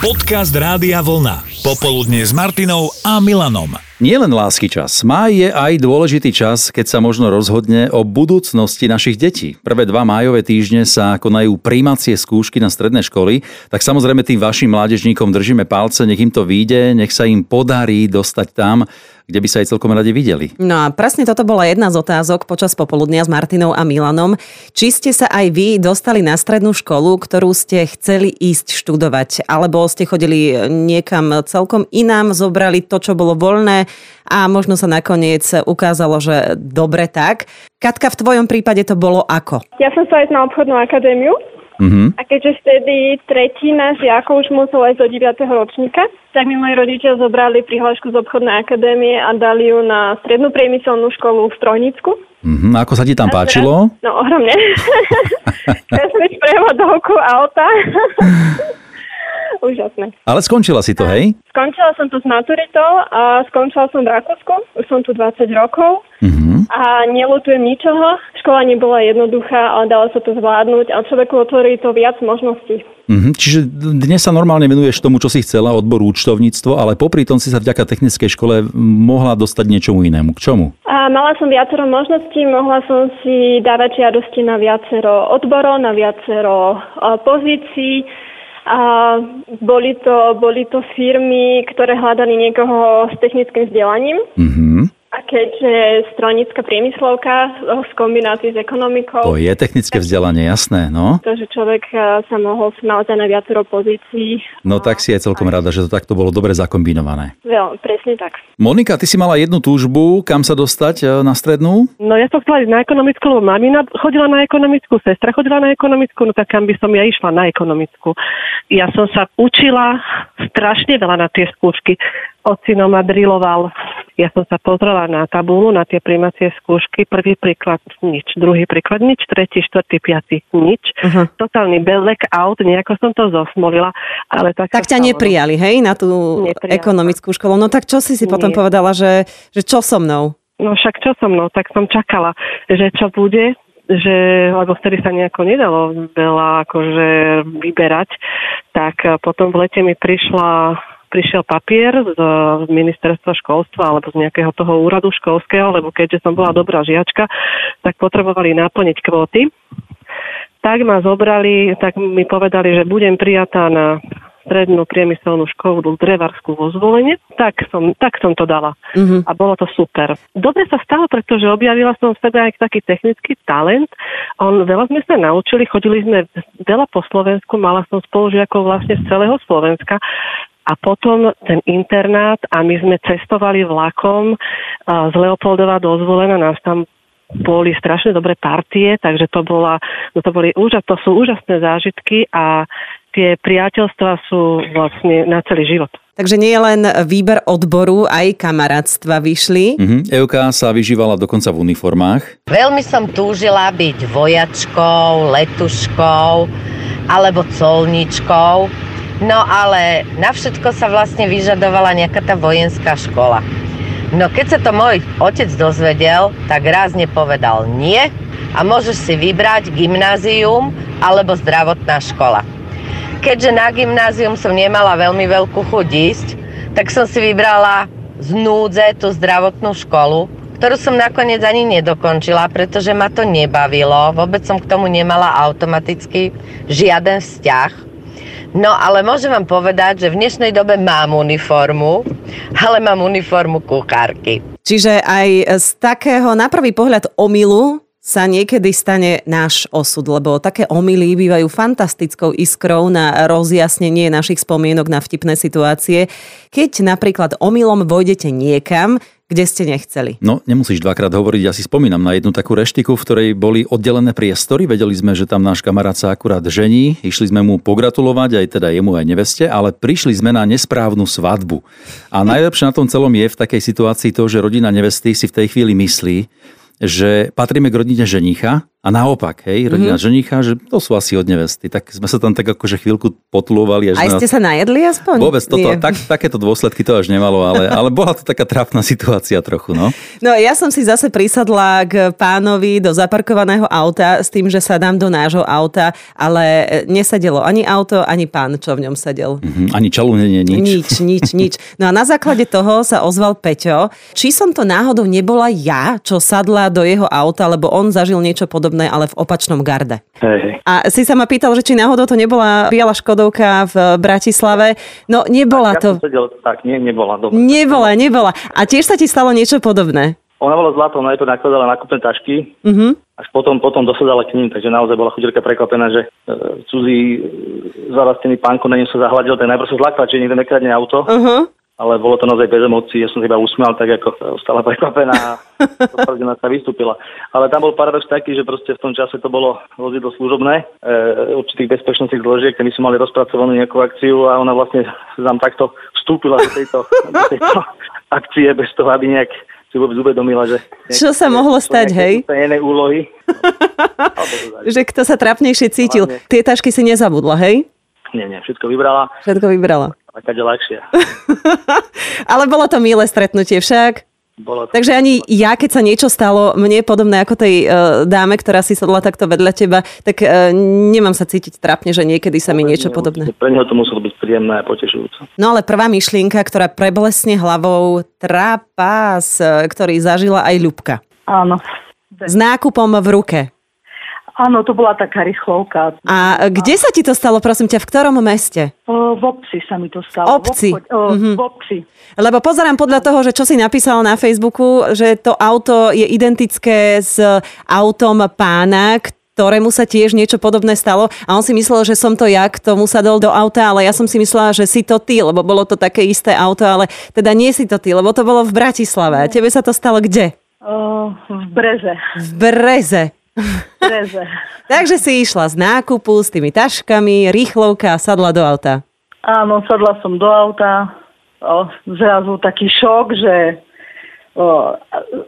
Podcast Rádia Vlna. Popoludne s Martinou a Milanom. Nie len lásky čas. Máj je aj dôležitý čas, keď sa možno rozhodne o budúcnosti našich detí. Prvé dva májové týždne sa konajú príjmacie skúšky na stredné školy, tak samozrejme tým vašim mládežníkom držíme palce, nech im to vyjde, nech sa im podarí dostať tam, kde by sa aj celkom radi videli. No a presne toto bola jedna z otázok počas popoludnia s Martinou a Milanom. Či ste sa aj vy dostali na strednú školu, ktorú ste chceli ísť študovať, alebo ste chodili niekam celkom inám, zobrali to, čo bolo voľné a možno sa nakoniec ukázalo, že dobre tak. Katka, v tvojom prípade to bolo ako? Ja som sa aj na obchodnú akadémiu Mhm. a keďže vtedy tretina žiakov už musela ísť do 9. ročníka, tak mi moji rodičia zobrali prihlášku z obchodnej akadémie a dali ju na strednú priemyselnú školu v Strojnicku. Mhm. Ako sa ti tam páčilo? No ohromne. Vezmeš prevodovku auta. Úžasné. Ale skončila si to, hej? Skončila som tu s maturitou a skončila som v Rakúsku. Už som tu 20 rokov Mhm. a nelutujem ničoho. Škola nebola jednoduchá, ale dalo sa to zvládnuť a človeku otvorí to viac možností. Mhm. Čiže dnes sa normálne venuješ tomu, čo si chcela, odboru účtovníctvo, ale popri tom si sa vďaka technickej škole mohla dostať niečomu inému. K čomu? A mala som viacero možností, mohla som si dávať žiadosti na viacero odborov, na viacero a, pozícií. A boli to, boli to firmy, ktoré hľadali niekoho s technickým vzdelaním. Mhm. Keďže stronická priemyslovka v kombinácii s ekonomikou, To je technické vzdelanie, jasné, no. to, že človek a, sa mohol naozaj na viacero pozícií. No tak si aj celkom rada, že to takto bolo dobre zakombinované. Veľ, presne tak. Monika, ty si mala jednu túžbu, kam sa dostať e, na strednú? No ja som chcela ísť na ekonomickú, lebo mamina chodila na ekonomickú, sestra chodila na ekonomickú, no tak kam by som ja išla na ekonomickú. Ja som sa učila strašne veľa na tie skúšky. Ocino ma driloval. Ja som sa pozrela na tabulu, na tie príjmacie skúšky. Prvý príklad nič, druhý príklad nič, tretí, štvrtý, piatý nič. Uh-huh. Totálny out, nejako som to zosmolila. Ale tak, Tak ťa stalo, no. neprijali, hej, na tú Neprijali. ekonomickú školu. No tak čo si si potom Nie. povedala, že, že čo so mnou? No však čo so mnou, tak som čakala, že čo bude, že, lebo vtedy sa nejako nedalo veľa akože vyberať, tak potom v lete mi prišla prišiel papier z, ministerstva školstva alebo z nejakého toho úradu školského, lebo keďže som bola dobrá žiačka, tak potrebovali naplniť kvóty. Tak ma zobrali, tak mi povedali, že budem prijatá na strednú priemyselnú školu Drevarsku vo zvolenie. Tak som, tak som to dala Mhm. a bolo to super. Dobre sa stalo, pretože objavila som v sebe aj taký technický talent. On, veľa sme sa naučili, chodili sme veľa po Slovensku, mala som spolužiakov vlastne z celého Slovenska a potom ten internát a my sme cestovali vlakom z Leopoldova do Zvolena, nás tam boli strašne dobré partie, takže to, bola, no to, boli úžas, to sú úžasné zážitky a tie priateľstva sú vlastne na celý život. Takže nie len výber odboru, aj kamarátstva vyšli. Mhm. Euka sa vyžívala dokonca v uniformách. Veľmi som túžila byť vojačkou, letuškou alebo colničkou. No ale na všetko sa vlastne vyžadovala nejaká tá vojenská škola. No keď sa to môj otec dozvedel, tak rázne povedal nie a môžeš si vybrať gymnázium alebo zdravotná škola. Keďže na gymnázium som nemala veľmi veľkú chuť ísť, tak som si vybrala z núdze tú zdravotnú školu, ktorú som nakoniec ani nedokončila, pretože ma to nebavilo. Vôbec som k tomu nemala automaticky žiaden vzťah. No ale môžem vám povedať, že v dnešnej dobe mám uniformu, ale mám uniformu kuchárky. Čiže aj z takého na prvý pohľad omylu sa niekedy stane náš osud, lebo také omily bývajú fantastickou iskrou na rozjasnenie našich spomienok na vtipné situácie. Keď napríklad omylom vojdete niekam, kde ste nechceli. No, nemusíš dvakrát hovoriť, ja si spomínam na jednu takú reštiku, v ktorej boli oddelené priestory. Vedeli sme, že tam náš kamarát sa akurát žení, išli sme mu pogratulovať, aj teda jemu, aj neveste, ale prišli sme na nesprávnu svadbu. A najlepšie na tom celom je v takej situácii to, že rodina nevesty si v tej chvíli myslí, že patríme k rodine ženicha A naopak, hej, rodina mm-hmm. ženicha, že to sú asi od nevesty. Tak sme sa tam tak akože chvíľku potlulovali. Až Aj ste sa najedli aspoň? Vôbec toto, tak, takéto dôsledky to až nemalo, ale, ale bola to taká trápna situácia trochu, no. No ja som si zase prisadla k pánovi do zaparkovaného auta s tým, že sa dám do nášho auta, ale nesedelo ani auto, ani pán, čo v ňom sedel. Mm-hmm. Ani čalu nie, nič. Nič, nič, nič. No a na základe toho sa ozval Peťo. Či som to náhodou nebola ja, čo sadla do jeho auta, lebo on zažil niečo podobné, ale v opačnom garde. Hej. A si sa ma pýtal, že či náhodou to nebola biela Škodovka v Bratislave. No nebola ja to. Sedel, tak, nie, nebola. Dobre. Nebola, nebola. A tiež sa ti stalo niečo podobné. Ona bola zlatou, najprv nakladala nakupné tašky, Mhm. až potom, potom dosadala k ním, takže naozaj bola chudírka prekvapená, že e, cudzí e, zarastený pánko na ňu sa zahľadil, tak najprv sa zlakla, či niekto nekradne auto, Uh-huh. Ale bolo to naozaj bez emócií, ja som iba usmial, tak ako ostala prekvapená a sa vystúpila. Ale tam bol paradox taký, že proste v tom čase to bolo vozidlo služobné, e, určitých bezpečnostných zložiek, ktorí sme mali rozpracovanú nejakú akciu a ona vlastne tam takto vstúpila do tejto, do tejto akcie bez toho, aby nejak si vôbec uvedomila, že... Čo sa mohlo stať, hej? Iné úlohy. Že kto sa trapnejšie cítil. Tie tašky si nezabudla, hej? Nie, nie, všetko vybrala, Všetko vybrala. Taká ľahšie. Ale bolo to milé stretnutie však. Bolo to... Takže ani ja, keď sa niečo stalo mne podobné ako tej uh, dáme, ktorá si sadla takto vedľa teba, tak uh, nemám sa cítiť trápne, že niekedy sa mi niečo Nie, podobné. Pre neho to muselo byť príjemné a potešujúce. No ale prvá myšlienka, ktorá preblesne hlavou, trápas, eh, ktorý zažila aj Ľubka. Áno. S nákupom v ruke. Áno, to bola taká rýchlovka. A kde sa ti to stalo, prosím ťa, v ktorom meste? V obci sa mi to stalo. Obci. V, obchod, o, Mhm. v obci. Lebo pozerám podľa toho, že čo si napísala na Facebooku, že to auto je identické s autom pána, ktorému sa tiež niečo podobné stalo a on si myslel, že som to ja, k tomu sadol do auta, ale ja som si myslela, že si to ty, lebo bolo to také isté auto, ale teda nie si to ty, lebo to bolo v Bratislave. A tebe sa to stalo kde? V Breze. V Breze. Takže si išla z nákupu s tými taškami, rýchlovka a sadla do auta. Áno, sadla som do auta. O, zrazu taký šok, že o,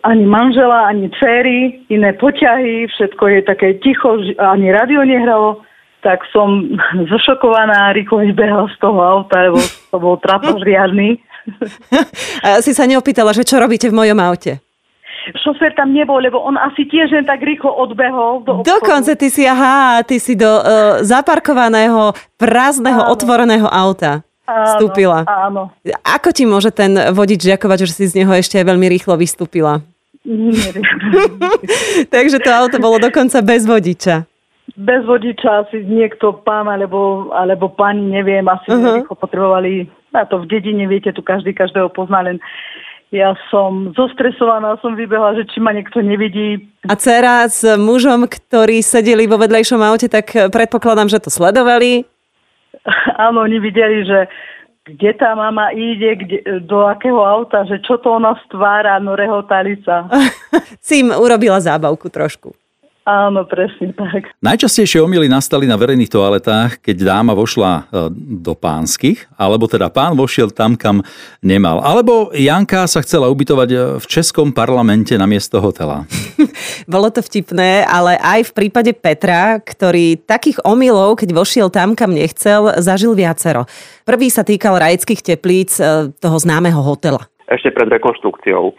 ani manžela, ani dcery, iné poťahy, všetko je také ticho, ani radio nehralo. Tak som zošokovaná, rýchlo vybehala z toho auta, lebo to bol trapaž riadny. A si sa neopýtala, že čo robíte v mojom aute? Šofér tam nebol, lebo on asi tiež len tak rýchlo odbehol do obchodu. Dokonce ty si, aha, ty si do uh, zaparkovaného, prázdneho, Áno. otvoreného auta vstúpila. Áno. Ako ti môže ten vodič ďakovať, že si z neho ešte veľmi rýchlo vystúpila? Neviem. Takže to auto bolo dokonca bez vodiča. Bez vodiča asi niekto pán alebo, alebo pani, neviem, asi uh-huh. rýchlo potrebovali, a to v dedine, viete, tu každý každého pozná, len ja som zostresovaná, som vybehla, že či ma niekto nevidí. A dcera s mužom, ktorí sedeli vo vedlejšom aute, tak predpokladám, že to sledovali. Áno, oni videli, že kde tá mama ide, kde, do akého auta, že čo to ona stvára, no rehotali sa. im urobila zábavku trošku. Áno, presne tak. Najčastejšie omily nastali na verejných toaletách, keď dáma vošla e, do pánskych, alebo teda pán vošiel tam, kam nemal. Alebo Janka sa chcela ubytovať e, v Českom parlamente na miesto hotela. Bolo to vtipné, ale aj v prípade Petra, ktorý takých omylov, keď vošiel tam, kam nechcel, zažil viacero. Prvý sa týkal rajeckých teplíc eh, toho známeho hotela. ešte pred rekonštrukciou.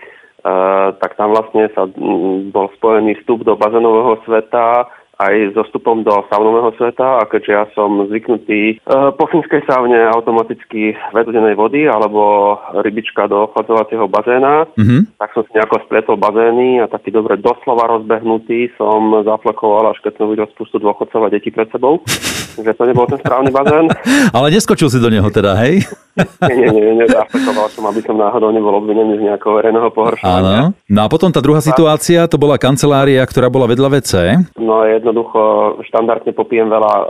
Tak tam vlastne sa mm, bol spojený vstup do bazénového sveta aj so vstupom do saunového sveta a keďže ja som zvyknutý uh, po fínskej saune automaticky vedenej vody alebo rybička do ochladzovacieho bazéna, Mhm. tak som si nejako spletol bazény a taký dobre doslova rozbehnutý som zaflekoval, až keď som videl spustu dôchodcov a detí pred sebou, že to nebol ten správny bazén. Ale neskočil si do neho teda, hej? Nie, nie, nie, nezaflekoval som, aby som náhodou nebol obvinený z nejakého verejného pohoršovania. Áno. No a potom tá druhá situácia, to bola kancelária, ktorá bola vedľa WC. No jednoducho štandardne popijem veľa, e,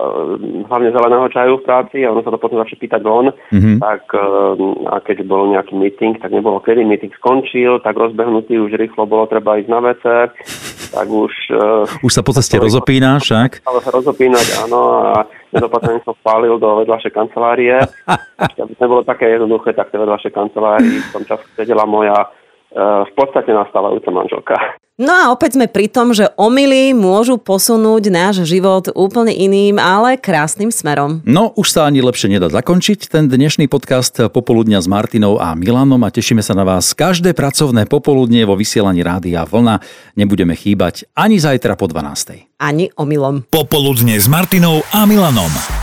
hlavne zeleného čaju v práci a ono sa to potom začne pýtať von. Mhm. Tak e, a keď bol nejaký meeting, tak nebolo kedy, meeting skončil, tak rozbehnutý už rýchlo bolo treba ísť na WC, tak už... e, Už sa po ceste rozopínaš, však? Ale sa rozopínať, áno, a nedopatrne som spálil do vedľašej kancelárie. Aby to nebolo také jednoduché, tak tej vedľašej kancelárii v tom čase sedela moja v podstate nastávajúca manželka. No a opäť sme pri tom, že omily môžu posunúť náš život úplne iným, ale krásnym smerom. No, už sa ani lepšie nedá zakončiť ten dnešný podcast Popoludňa s Martinou a Milanom a tešíme sa na vás každé pracovné popoludnie vo vysielaní Rádia Vlna. Nebudeme chýbať ani zajtra po 12. Ani omylom. Popoludne s Martinou a Milanom.